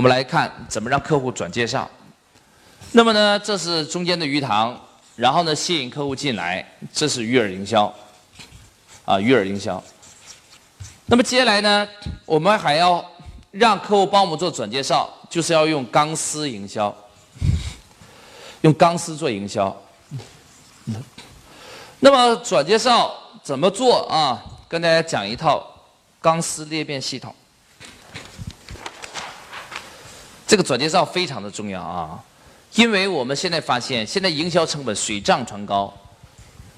我们来看怎么让客户转介绍。那么呢，这是中间的鱼塘，然后呢吸引客户进来，这是鱼饵营销，啊鱼饵营销。那么接下来呢，我们还要让客户帮我们做转介绍，就是要用钢丝营销，用钢丝做营销。那么转介绍怎么做啊？跟大家讲一套钢丝裂变系统。这个转介绍非常的重要啊，因为我们现在发现，现在营销成本水涨船高。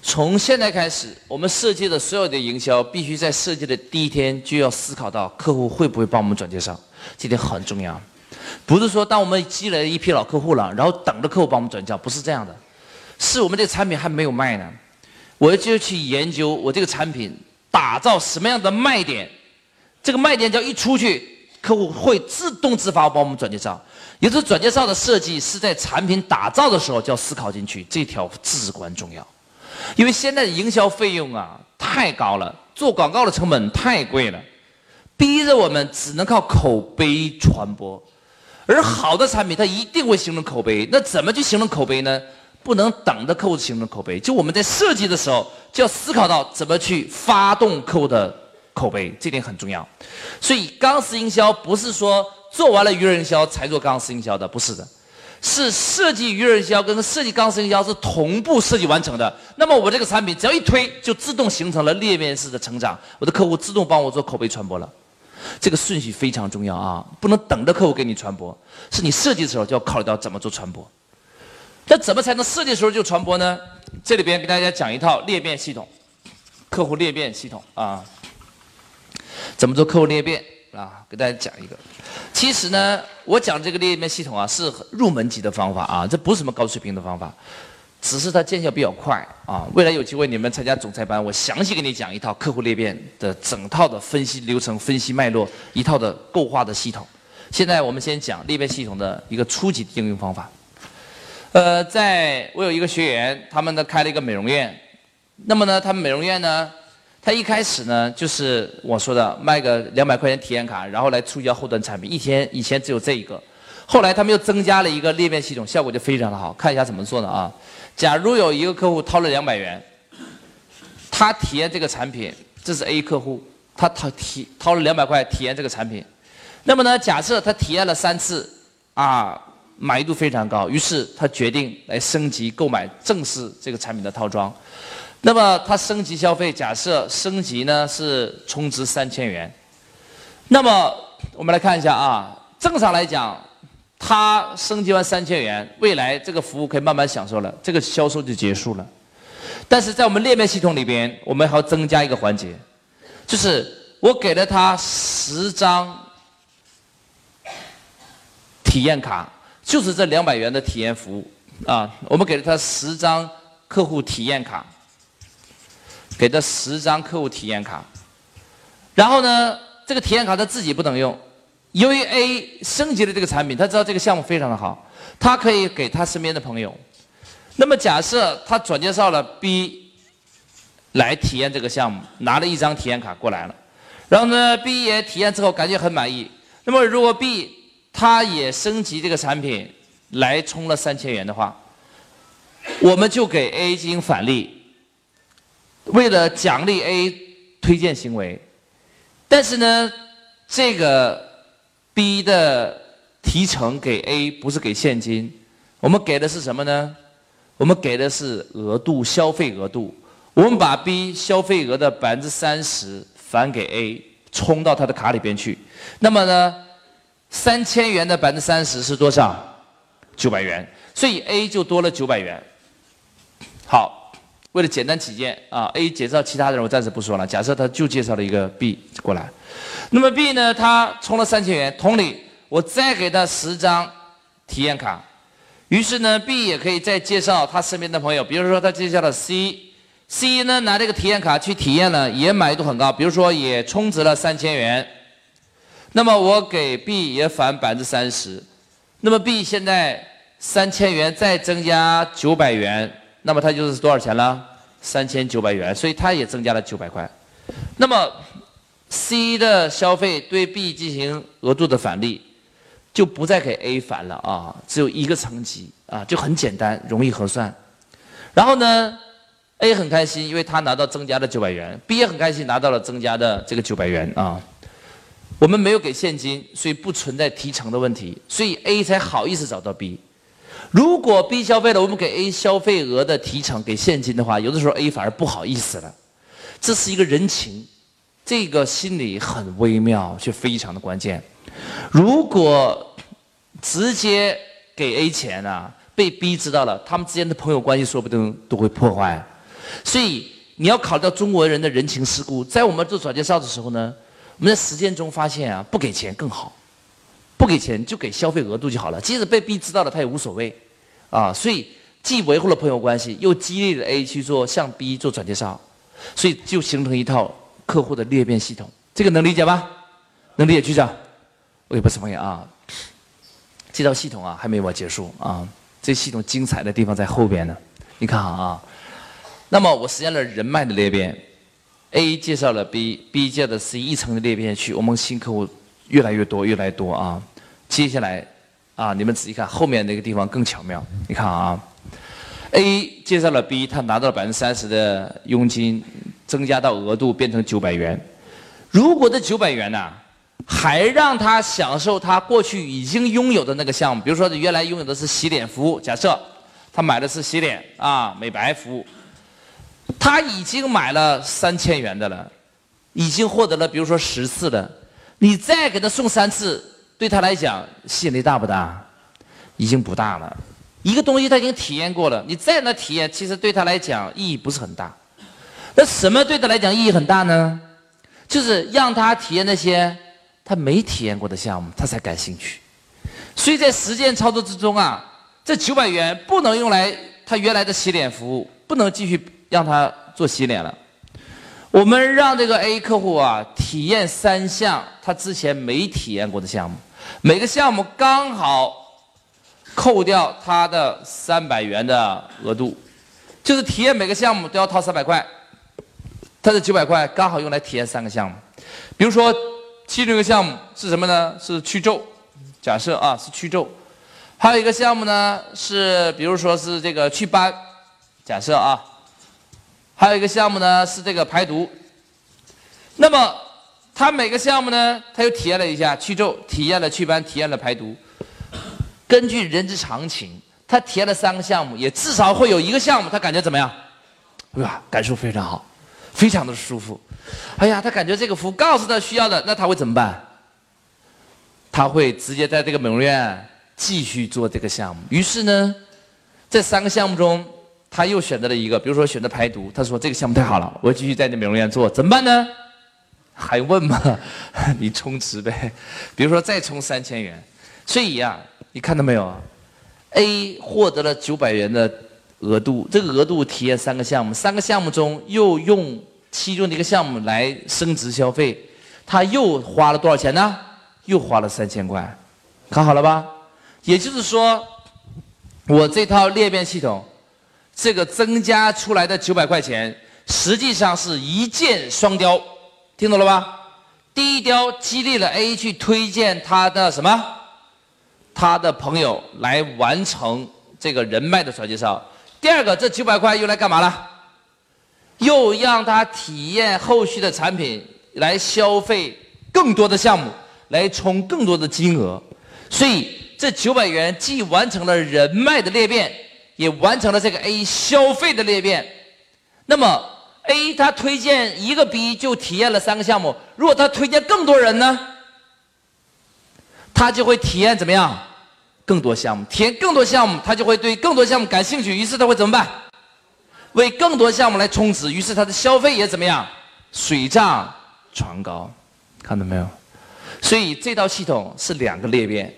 从现在开始，我们设计的所有的营销，必须在设计的第一天就要思考到客户会不会帮我们转介绍，这点很重要。不是说当我们积累了一批老客户了，然后等着客户帮我们转介绍，不是这样的。是我们这个产品还没有卖呢，我就去研究我这个产品打造什么样的卖点，这个卖点只要一出去。客户会自动自发帮我们转介绍，也就是转介绍的设计是在产品打造的时候就要思考进去，这条至关重要。因为现在的营销费用啊太高了，做广告的成本太贵了，逼着我们只能靠口碑传播。而好的产品它一定会形成口碑，那怎么去形成口碑呢？不能等着客户形成口碑，就我们在设计的时候就要思考到怎么去发动客户的。口碑这点很重要，所以钢丝营销不是说做完了鱼人营销才做钢丝营销的，不是的，是设计鱼人营销跟设计钢丝营销是同步设计完成的。那么我这个产品只要一推，就自动形成了裂变式的成长，我的客户自动帮我做口碑传播了。这个顺序非常重要啊，不能等着客户给你传播，是你设计的时候就要考虑到怎么做传播。那怎么才能设计的时候就传播呢？这里边给大家讲一套裂变系统，客户裂变系统啊。怎么做客户裂变啊？给大家讲一个。其实呢，我讲这个裂变系统啊，是入门级的方法啊，这不是什么高水平的方法，只是它见效比较快啊。未来有机会你们参加总裁班，我详细给你讲一套客户裂变的整套的分析流程、分析脉络，一套的构化的系统。现在我们先讲裂变系统的一个初级应用方法。呃，在我有一个学员，他们呢开了一个美容院，那么呢，他们美容院呢。他一开始呢，就是我说的卖个两百块钱体验卡，然后来促销后端产品。一天以前只有这一个，后来他们又增加了一个裂变系统，效果就非常的好。看一下怎么做的啊？假如有一个客户掏了两百元，他体验这个产品，这是 A 客户，他掏体掏了两百块体验这个产品。那么呢，假设他体验了三次，啊，满意度非常高，于是他决定来升级购买正式这个产品的套装。那么他升级消费，假设升级呢是充值三千元，那么我们来看一下啊，正常来讲，他升级完三千元，未来这个服务可以慢慢享受了，这个销售就结束了。但是在我们裂变系统里边，我们还要增加一个环节，就是我给了他十张体验卡，就是这两百元的体验服务啊，我们给了他十张客户体验卡。给他十张客户体验卡，然后呢，这个体验卡他自己不能用，由于 A 升级了这个产品，他知道这个项目非常的好，他可以给他身边的朋友。那么假设他转介绍了 B 来体验这个项目，拿了一张体验卡过来了，然后呢，B 也体验之后感觉很满意。那么如果 B 他也升级这个产品来充了三千元的话，我们就给 A 进行返利。为了奖励 A 推荐行为，但是呢，这个 B 的提成给 A 不是给现金，我们给的是什么呢？我们给的是额度消费额度，我们把 B 消费额的百分之三十返给 A，充到他的卡里边去。那么呢，三千元的百分之三十是多少？九百元，所以 A 就多了九百元。好。为了简单起见啊，A 介绍其他人我暂时不说了。假设他就介绍了一个 B 过来，那么 B 呢，他充了三千元，同理，我再给他十张体验卡，于是呢，B 也可以再介绍他身边的朋友，比如说他介绍了 C，C 呢拿这个体验卡去体验了，也满意度很高，比如说也充值了三千元，那么我给 B 也返百分之三十，那么 B 现在三千元再增加九百元。那么它就是多少钱了？三千九百元，所以它也增加了九百块。那么 C 的消费对 B 进行额度的返利，就不再给 A 返了啊，只有一个层级啊，就很简单，容易核算。然后呢，A 很开心，因为他拿到增加的九百元；B 也很开心，拿到了增加的这个九百元啊。我们没有给现金，所以不存在提成的问题，所以 A 才好意思找到 B。如果 B 消费了，我们给 A 消费额的提成给现金的话，有的时候 A 反而不好意思了。这是一个人情，这个心理很微妙，却非常的关键。如果直接给 A 钱啊，被 B 知道了，他们之间的朋友关系说不定都会破坏。所以你要考虑到中国人的人情世故，在我们做转介绍的时候呢。我们在实践中发现啊，不给钱更好，不给钱就给消费额度就好了。即使被 B 知道了，他也无所谓，啊，所以既维护了朋友关系，又激励了 A 去做向 B 做转介绍，所以就形成一套客户的裂变系统。这个能理解吧？能理解局长？我也不是朋友啊。这套系统啊，还没有结束啊。这系统精彩的地方在后边呢。你看啊，那么我实现了人脉的裂变。A 介绍了 B，B 介绍的 C，一层的裂变去，我们新客户越来越多，越来越多啊。接下来啊，你们仔细看后面那个地方更巧妙。你看啊，A 介绍了 B，他拿到了百分之三十的佣金，增加到额度变成九百元。如果这九百元呢，还让他享受他过去已经拥有的那个项目，比如说原来拥有的是洗脸服务，假设他买的是洗脸啊美白服务。他已经买了三千元的了，已经获得了，比如说十次的，你再给他送三次，对他来讲吸引力大不大？已经不大了。一个东西他已经体验过了，你再让他体验，其实对他来讲意义不是很大。那什么对他来讲意义很大呢？就是让他体验那些他没体验过的项目，他才感兴趣。所以在实践操作之中啊，这九百元不能用来他原来的洗脸服务，不能继续。让他做洗脸了，我们让这个 A 客户啊体验三项他之前没体验过的项目，每个项目刚好扣掉他的三百元的额度，就是体验每个项目都要掏三百块，他的九百块刚好用来体验三个项目，比如说其中一个项目是什么呢？是去皱，假设啊是去皱，还有一个项目呢是比如说是这个祛斑，假设啊。还有一个项目呢，是这个排毒。那么，他每个项目呢，他又体验了一下去皱，体验了祛斑，体验了排毒。根据人之常情，他体验了三个项目，也至少会有一个项目他感觉怎么样？哇？感受非常好，非常的舒服。哎呀，他感觉这个服务告诉他需要的，那他会怎么办？他会直接在这个美容院继续做这个项目。于是呢，这三个项目中。他又选择了一个，比如说选择排毒，他说这个项目太好了，我继续在那美容院做，怎么办呢？还问吗？你充值呗，比如说再充三千元。所以呀，你看到没有？A 获得了九百元的额度，这个额度体验三个项目，三个项目中又用其中的一个项目来升值消费，他又花了多少钱呢？又花了三千块，看好了吧？也就是说，我这套裂变系统。这个增加出来的九百块钱，实际上是一箭双雕，听懂了吧？第一雕激励了 A 去推荐他的什么？他的朋友来完成这个人脉的转介绍。第二个，这九百块用来干嘛了？又让他体验后续的产品，来消费更多的项目，来充更多的金额。所以这九百元既完成了人脉的裂变。也完成了这个 A 消费的裂变，那么 A 他推荐一个 B 就体验了三个项目，如果他推荐更多人呢，他就会体验怎么样？更多项目，体验更多项目，他就会对更多项目感兴趣，于是他会怎么办？为更多项目来充值，于是他的消费也怎么样？水涨船高，看到没有？所以这套系统是两个裂变，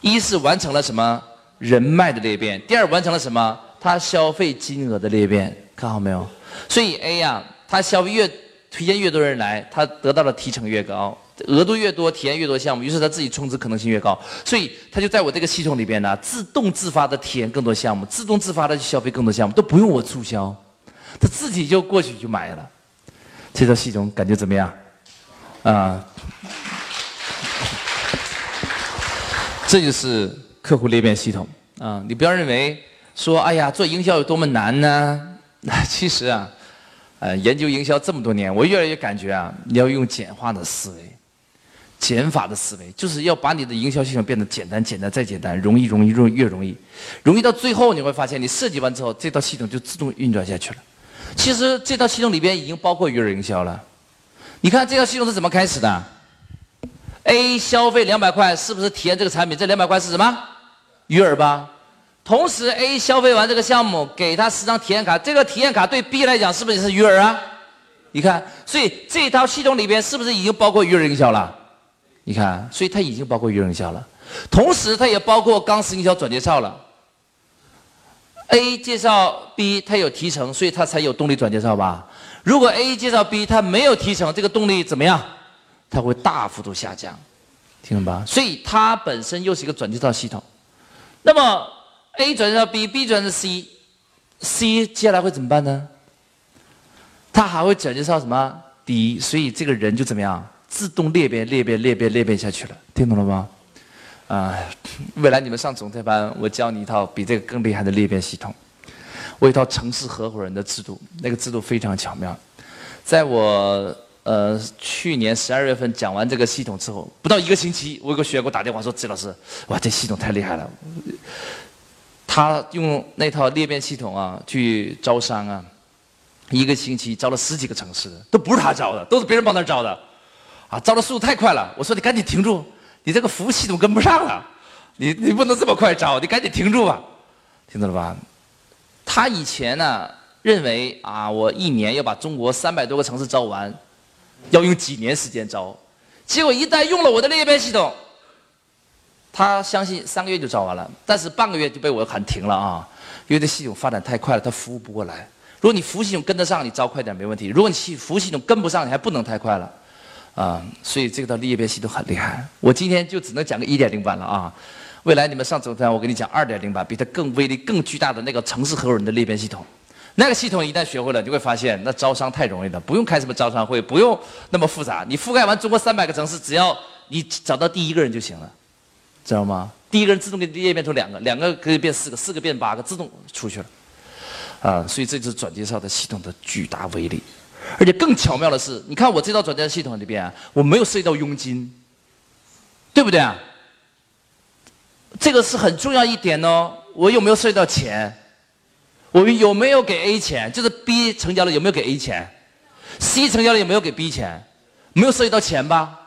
一是完成了什么？人脉的裂变，第二完成了什么？他消费金额的裂变，看好没有？所以 A 呀，他消费越推荐越多人来，他得到的提成越高，额度越多，体验越多项目，于是他自己充值可能性越高，所以他就在我这个系统里边呢，自动自发的体验更多项目，自动自发的去消费更多项目，都不用我促销，他自己就过去就买了。这套系统感觉怎么样？啊？这就是客户裂变系统啊！你不要认为说，哎呀，做营销有多么难呢？其实啊，呃，研究营销这么多年，我越来越感觉啊，你要用简化的思维、减法的思维，就是要把你的营销系统变得简单、简单再简单，容易、容易、容越容易，容易到最后你会发现，你设计完之后，这套系统就自动运转下去了。其实这套系统里边已经包括鱼饵营销了。你看这套系统是怎么开始的？A 消费两百块，是不是体验这个产品？这两百块是什么？鱼饵吧。同时，A 消费完这个项目，给他十张体验卡，这个体验卡对 B 来讲是不是也是鱼饵啊？你看，所以这套系统里边是不是已经包括鱼饵营销了？你看，所以它已经包括鱼饵营销了。同时，它也包括钢丝营销转介绍了。A 介绍 B，它有提成，所以它才有动力转介绍吧？如果 A 介绍 B，它没有提成，这个动力怎么样？它会大幅度下降，听懂吧？所以它本身又是一个转介绍系统。那么 A 转介绍 B，B 转介绍 C，C 接下来会怎么办呢？它还会转介绍什么 D？所以这个人就怎么样？自动裂变、裂变、裂变、裂变下去了，听懂了吗？啊，未来你们上总裁班，我教你一套比这个更厉害的裂变系统。我一套城市合伙人的制度，那个制度非常巧妙，在我。呃，去年十二月份讲完这个系统之后，不到一个星期，我有个学员给我打电话说：“季老师，哇，这系统太厉害了！他用那套裂变系统啊去招商啊，一个星期招了十几个城市，都不是他招的，都是别人帮他招的，啊，招的速度太快了。我说你赶紧停住，你这个服务系统跟不上了，你你不能这么快招，你赶紧停住吧，听懂了吧？他以前呢认为啊，我一年要把中国三百多个城市招完。要用几年时间招，结果一旦用了我的裂变系统，他相信三个月就招完了，但是半个月就被我喊停了啊！因为这系统发展太快了，他服务不过来。如果你服务系统跟得上，你招快点没问题；如果你系服务系统跟不上，你还不能太快了，啊！所以这个裂变系统很厉害。我今天就只能讲个一点零版了啊！未来你们上总台，我给你讲二点零版，比它更威力、更巨大的那个城市合伙人的裂变系统。那个系统一旦学会了，你会发现那招商太容易了，不用开什么招商会，不用那么复杂。你覆盖完中国三百个城市，只要你找到第一个人就行了，知道吗？第一个人自动给裂变出两个，两个可以变四个，四个变八个，自动出去了。啊，所以这就是转介绍的系统的巨大威力。而且更巧妙的是，你看我这套转介绍系统里边，我没有涉及到佣金，对不对啊？这个是很重要一点哦。我有没有涉及到钱？我们有没有给 A 钱？就是 B 成交了有没有给 A 钱？C 成交了有没有给 B 钱？没有涉及到钱吧？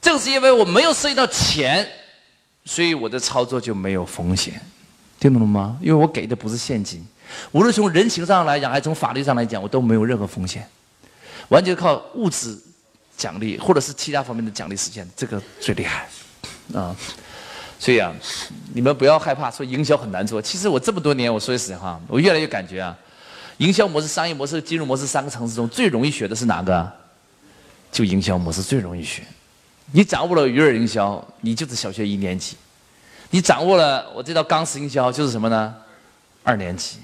正是因为我没有涉及到钱，所以我的操作就没有风险，听懂了吗？因为我给的不是现金，无论从人情上来讲，还是从法律上来讲，我都没有任何风险，完全靠物质奖励或者是其他方面的奖励实现，这个最厉害啊！所以啊，你们不要害怕说营销很难做。其实我这么多年，我说句实话，我越来越感觉啊，营销模式、商业模式、金融模式三个层次中最容易学的是哪个？就营销模式最容易学。你掌握了鱼饵营销，你就是小学一年级；你掌握了我这套钢丝营销，就是什么呢？二年级。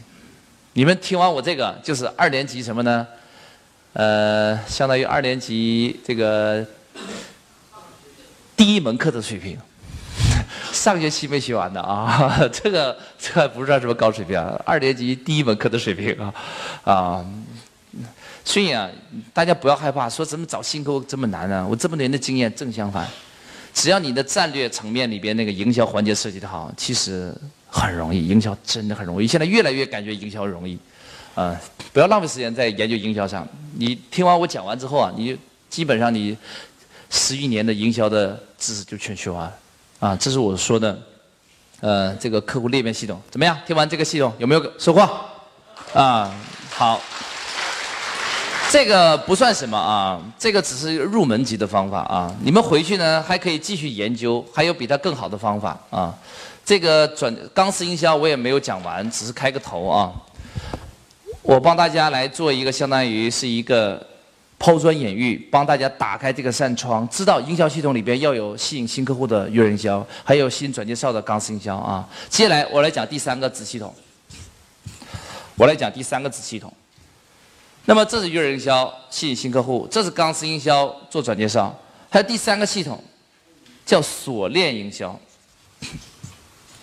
你们听完我这个，就是二年级什么呢？呃，相当于二年级这个第一门课的水平。上学期没学完的啊，这个这还不算什么高水平，二年级第一门课的水平啊，啊，所以啊，大家不要害怕，说怎么找新客户这么难呢？我这么多年的经验正相反，只要你的战略层面里边那个营销环节设计的好，其实很容易，营销真的很容易。现在越来越感觉营销容易，啊，不要浪费时间在研究营销上。你听完我讲完之后啊，你基本上你十余年的营销的知识就全学完了。啊，这是我说的，呃，这个客户裂变系统怎么样？听完这个系统有没有收获？啊，好，这个不算什么啊，这个只是入门级的方法啊。你们回去呢还可以继续研究，还有比它更好的方法啊。这个转钢丝营销我也没有讲完，只是开个头啊。我帮大家来做一个，相当于是一个。抛砖引玉，帮大家打开这个扇窗，知道营销系统里边要有吸引新客户的月营销，还有吸引转介绍的钢丝营销啊。接下来我来讲第三个子系统，我来讲第三个子系统。那么这是月营销吸引新客户，这是钢丝营销做转介绍，还有第三个系统叫锁链营销。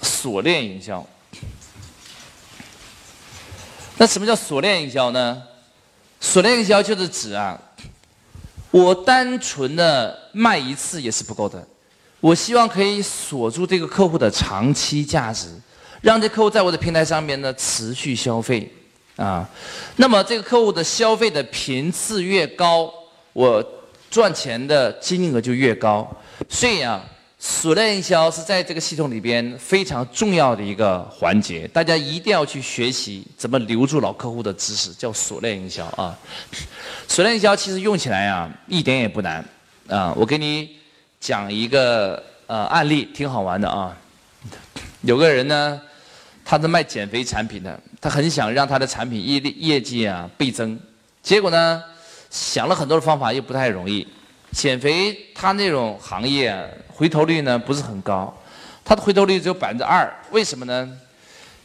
锁链营销。那什么叫锁链营销呢？锁链营销就是指啊，我单纯的卖一次也是不够的，我希望可以锁住这个客户的长期价值，让这客户在我的平台上面呢持续消费啊。那么这个客户的消费的频次越高，我赚钱的金额就越高。所以啊。锁链营销是在这个系统里边非常重要的一个环节，大家一定要去学习怎么留住老客户的知识，叫锁链营销啊。锁链营销其实用起来啊一点也不难啊。我给你讲一个呃案例，挺好玩的啊。有个人呢，他是卖减肥产品的，他很想让他的产品业业绩啊倍增，结果呢想了很多的方法，又不太容易。减肥他那种行业。回头率呢不是很高，他的回头率只有百分之二，为什么呢？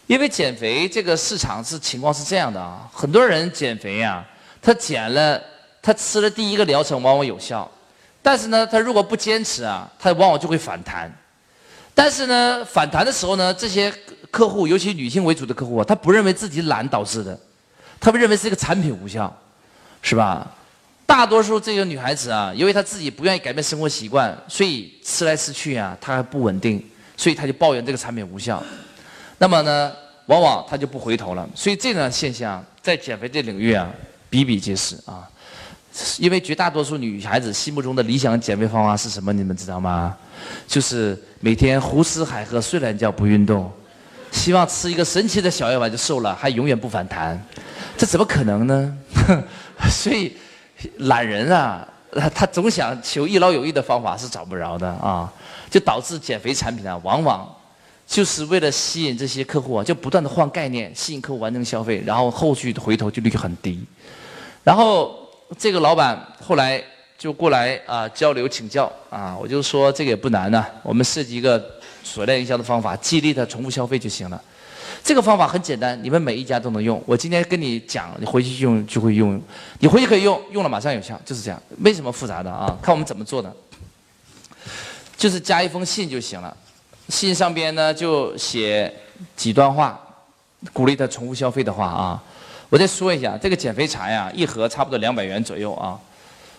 因为减肥这个市场是情况是这样的啊，很多人减肥呀，他减了，他吃了第一个疗程往往有效，但是呢，他如果不坚持啊，他往往就会反弹。但是呢，反弹的时候呢，这些客户，尤其女性为主的客户啊，他不认为自己懒导致的，他们认为是一个产品无效，是吧？大多数这个女孩子啊，因为她自己不愿意改变生活习惯，所以吃来吃去啊，她还不稳定，所以她就抱怨这个产品无效。那么呢，往往她就不回头了。所以这种现象在减肥这领域啊，比比皆是啊。因为绝大多数女孩子心目中的理想减肥方法是什么？你们知道吗？就是每天胡吃海喝、睡懒觉、不运动，希望吃一个神奇的小药丸就瘦了，还永远不反弹。这怎么可能呢？所以。懒人啊，他总想求一劳永逸的方法是找不着的啊，就导致减肥产品啊，往往就是为了吸引这些客户啊，就不断的换概念，吸引客户完成消费，然后后续的回头率很低。然后这个老板后来就过来啊交流请教啊，我就说这个也不难呐，我们设计一个锁链营销的方法，激励他重复消费就行了。这个方法很简单，你们每一家都能用。我今天跟你讲，你回去用就会用，你回去可以用，用了马上有效，就是这样，没什么复杂的啊。看我们怎么做的，就是加一封信就行了，信上边呢就写几段话，鼓励他重复消费的话啊。我再说一下，这个减肥茶呀，一盒差不多两百元左右啊。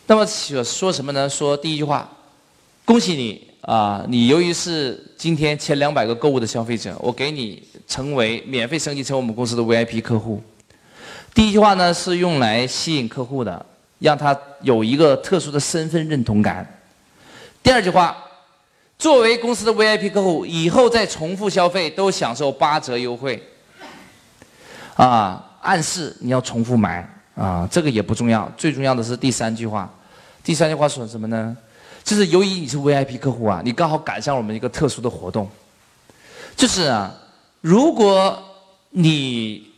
那么说说什么呢？说第一句话，恭喜你。啊，你由于是今天前两百个购物的消费者，我给你成为免费升级成我们公司的 VIP 客户。第一句话呢是用来吸引客户的，让他有一个特殊的身份认同感。第二句话，作为公司的 VIP 客户，以后再重复消费都享受八折优惠。啊，暗示你要重复买啊，这个也不重要，最重要的是第三句话。第三句话说什么呢？就是由于你是 VIP 客户啊，你刚好赶上我们一个特殊的活动，就是啊，如果你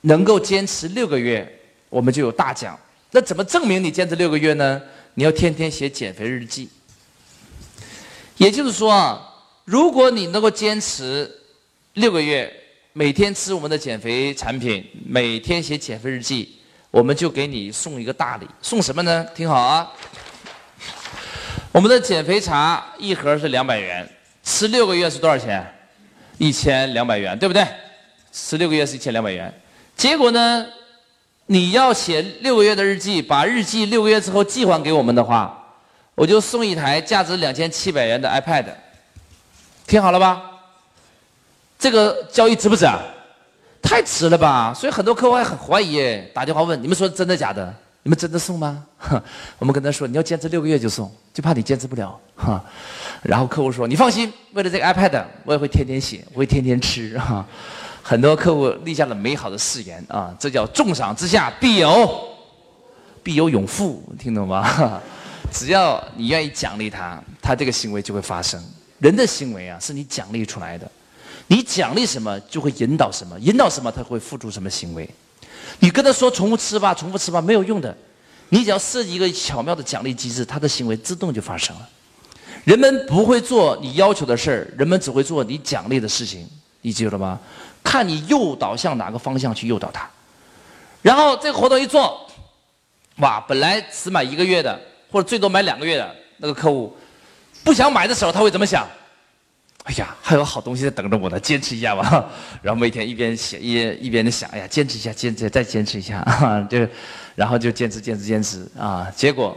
能够坚持六个月，我们就有大奖。那怎么证明你坚持六个月呢？你要天天写减肥日记。也就是说啊，如果你能够坚持六个月，每天吃我们的减肥产品，每天写减肥日记，我们就给你送一个大礼。送什么呢？听好啊。我们的减肥茶一盒是两百元，吃六个月是多少钱？一千两百元，对不对？吃六个月是一千两百元。结果呢，你要写六个月的日记，把日记六个月之后寄还给我们的话，我就送一台价值两千七百元的 iPad。听好了吧？这个交易值不值？太值了吧！所以很多客户还很怀疑，打电话问：你们说真的假的？你们真的送吗？我们跟他说，你要坚持六个月就送，就怕你坚持不了。哈，然后客户说，你放心，为了这个 iPad，我也会天天写，我会天天吃。哈，很多客户立下了美好的誓言啊，这叫重赏之下必有必有勇夫，听懂吗？只要你愿意奖励他，他这个行为就会发生。人的行为啊，是你奖励出来的，你奖励什么，就会引导什么，引导什么，他会付出什么行为。你跟他说重复吃吧，重复吃吧，没有用的。你只要设计一个巧妙的奖励机制，他的行为自动就发生了。人们不会做你要求的事儿，人们只会做你奖励的事情。你记住了吗？看你诱导向哪个方向去诱导他。然后这个活动一做，哇，本来只买一个月的，或者最多买两个月的那个客户，不想买的时候他会怎么想？哎呀，还有好东西在等着我呢，坚持一下吧。然后每天一边写一一边的想，哎呀，坚持一下，坚持再坚持一下，啊 就，然后就坚持坚持坚持啊。结果，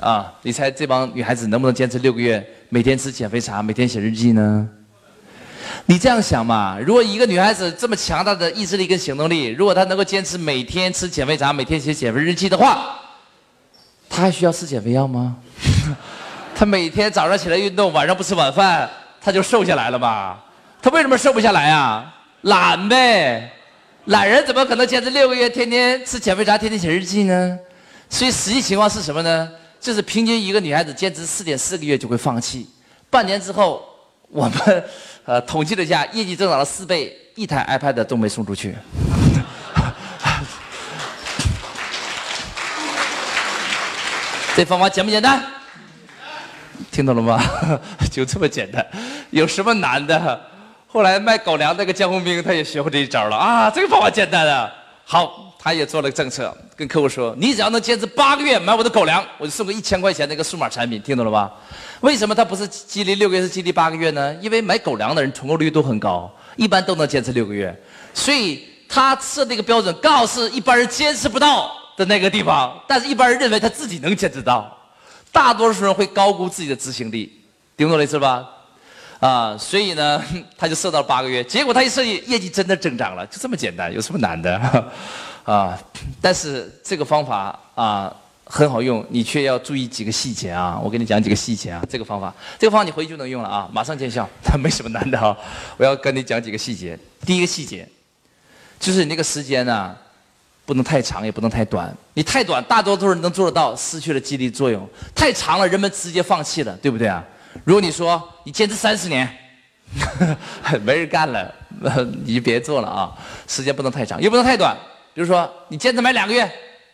啊，你猜这帮女孩子能不能坚持六个月，每天吃减肥茶，每天写日记呢？你这样想嘛？如果一个女孩子这么强大的意志力跟行动力，如果她能够坚持每天吃减肥茶，每天写减肥日记的话，她还需要吃减肥药吗？她每天早上起来运动，晚上不吃晚饭。他就瘦下来了吧？他为什么瘦不下来啊？懒呗，懒人怎么可能坚持六个月，天天吃减肥茶，天天写日记呢？所以实际情况是什么呢？就是平均一个女孩子坚持四点四个月就会放弃，半年之后，我们呃统计了一下，业绩增长了四倍，一台 iPad 都没送出去。这方法简不简单？听懂了吗？就这么简单，有什么难的？后来卖狗粮那个江宏兵他也学会这一招了啊！这个方法简单的，好，他也做了个政策，跟客户说：你只要能坚持八个月买我的狗粮，我就送个一千块钱的一个数码产品。听懂了吧？为什么他不是激励六个月，是激励八个月呢？因为买狗粮的人成功率都很高，一般都能坚持六个月，所以他设那个标准刚好是一般人坚持不到的那个地方，但是一般人认为他自己能坚持到。大多数人会高估自己的执行力，听懂了意思吧？啊，所以呢，他就设到了八个月，结果他一设计，业绩真的增长了，就这么简单，有什么难的？啊，但是这个方法啊很好用，你却要注意几个细节啊。我给你讲几个细节啊，这个方法，这个方法你回去就能用了啊，马上见效，它没什么难的哈。我要跟你讲几个细节，第一个细节就是你那个时间呢。不能太长，也不能太短。你太短，大多数人能做得到，失去了激励作用；太长了，人们直接放弃了，对不对啊？如果你说你坚持三十年，没人干了，你就别做了啊！时间不能太长，也不能太短。比如说你坚持买两个月，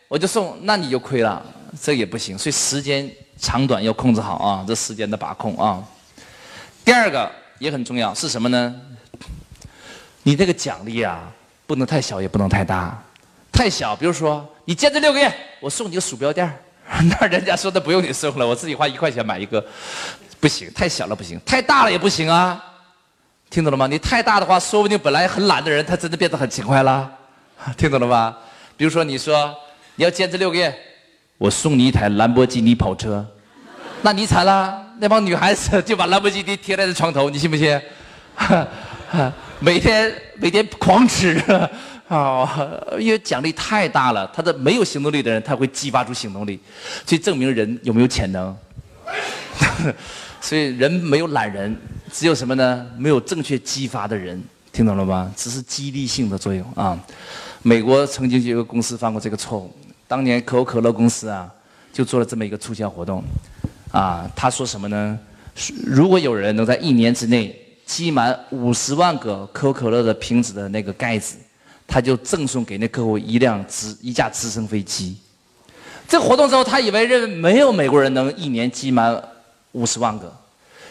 我就送，那你就亏了，这也不行。所以时间长短要控制好啊，这时间的把控啊。第二个也很重要，是什么呢？你这个奖励啊，不能太小，也不能太大。太小，比如说你坚持六个月，我送你个鼠标垫 那人家说的不用你送了，我自己花一块钱买一个，不行，太小了不行，太大了也不行啊，听懂了吗？你太大的话，说不定本来很懒的人，他真的变得很勤快了，听懂了吧？比如说你说你要坚持六个月，我送你一台兰博基尼跑车，那你惨了，那帮女孩子就把兰博基尼贴在这床头，你信不信？每天每天狂吃。啊，因为奖励太大了，他的没有行动力的人，他会激发出行动力，所以证明人有没有潜能。所以人没有懒人，只有什么呢？没有正确激发的人，听懂了吗？只是激励性的作用啊。美国曾经就有个公司犯过这个错误，当年可口可乐公司啊，就做了这么一个促销活动，啊，他说什么呢？如果有人能在一年之内积满五十万个可口可乐的瓶子的那个盖子。他就赠送给那客户一辆直一架直升飞机。这活动之后，他以为认为没有美国人能一年积满五十万个，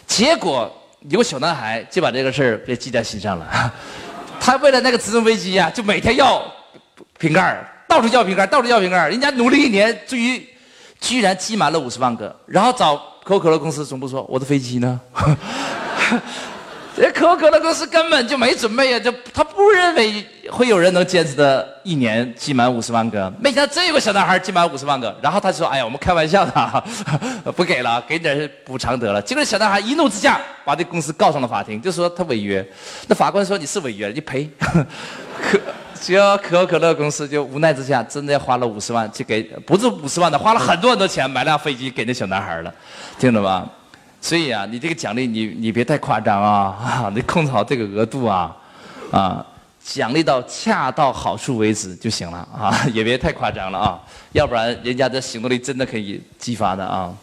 结果有个小男孩就把这个事儿给记在心上了。他为了那个直升飞机呀，就每天要瓶盖到处要瓶盖到处要瓶盖人家努力一年，终于居然积满了五十万个，然后找可口可乐公司总部说：“我的飞机呢？” 这可口可乐公司根本就没准备呀，就他不认为会有人能坚持的一年积满五十万个。没想到真有个小男孩积满五十万个，然后他说：“哎呀，我们开玩笑的，不给了，给点补偿得了。”结果小男孩一怒之下把这公司告上了法庭，就说他违约。那法官说：“你是违约，你赔。”可只要可口可乐公司就无奈之下，真的花了五十万去给，不是五十万的，花了很多很多钱买辆飞机给那小男孩了，听懂吗？所以啊，你这个奖励你你别太夸张啊，啊，你控制好这个额度啊，啊，奖励到恰到好处为止就行了啊，也别太夸张了啊，要不然人家的行动力真的可以激发的啊。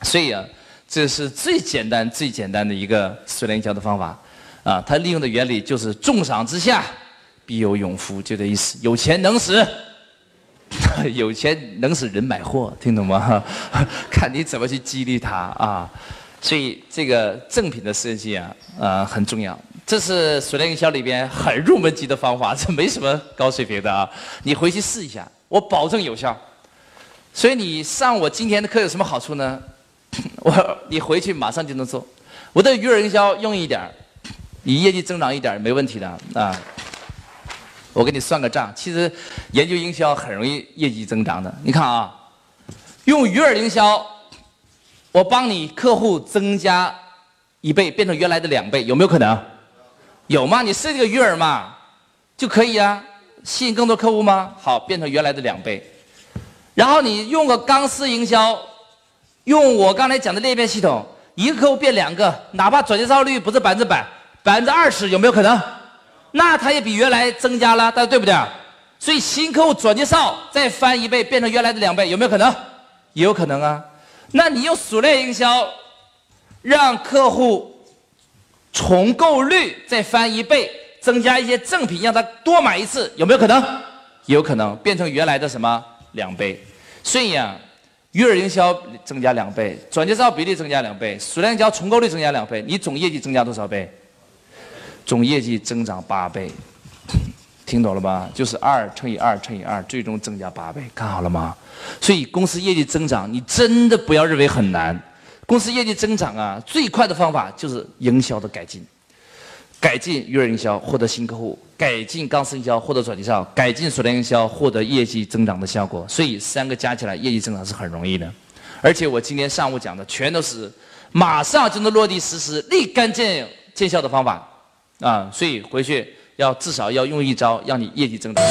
所以啊，这是最简单最简单的一个水练营销的方法啊，它利用的原理就是重赏之下必有勇夫，就这意思，有钱能使。有钱能使人买货，听懂吗？看你怎么去激励他啊！所以这个赠品的设计啊，呃很重要。这是水练营销里边很入门级的方法，这没什么高水平的啊。你回去试一下，我保证有效。所以你上我今天的课有什么好处呢？我你回去马上就能做。我的鱼饵营销用一点，你业绩增长一点没问题的啊。我给你算个账，其实研究营销很容易业绩增长的。你看啊，用鱼饵营销，我帮你客户增加一倍，变成原来的两倍，有没有可能？有吗？你设计个鱼饵嘛，就可以啊，吸引更多客户吗？好，变成原来的两倍。然后你用个钢丝营销，用我刚才讲的裂变系统。一个客户变两个，哪怕转介绍率不是百分之百，百分之二十有没有可能？那他也比原来增加了，大家对不对啊？所以新客户转介绍再翻一倍，变成原来的两倍，有没有可能？也有可能啊。那你用熟练营销，让客户重购率再翻一倍，增加一些赠品，让他多买一次，有没有可能？也有可能变成原来的什么两倍？所以呀。鱼饵营销增加两倍，转介绍比例增加两倍，数量营销重购率增加两倍，你总业绩增加多少倍？总业绩增长八倍，听懂了吧？就是二乘以二乘以二，最终增加八倍，看好了吗？所以公司业绩增长，你真的不要认为很难。公司业绩增长啊，最快的方法就是营销的改进。改进鱼饵营销获得新客户，改进钢丝营销获得转介绍，改进锁链营销获得业绩增长的效果。所以三个加起来业绩增长是很容易的。而且我今天上午讲的全都是马上就能落地实施、立竿见影见效的方法啊！所以回去要至少要用一招，让你业绩增长。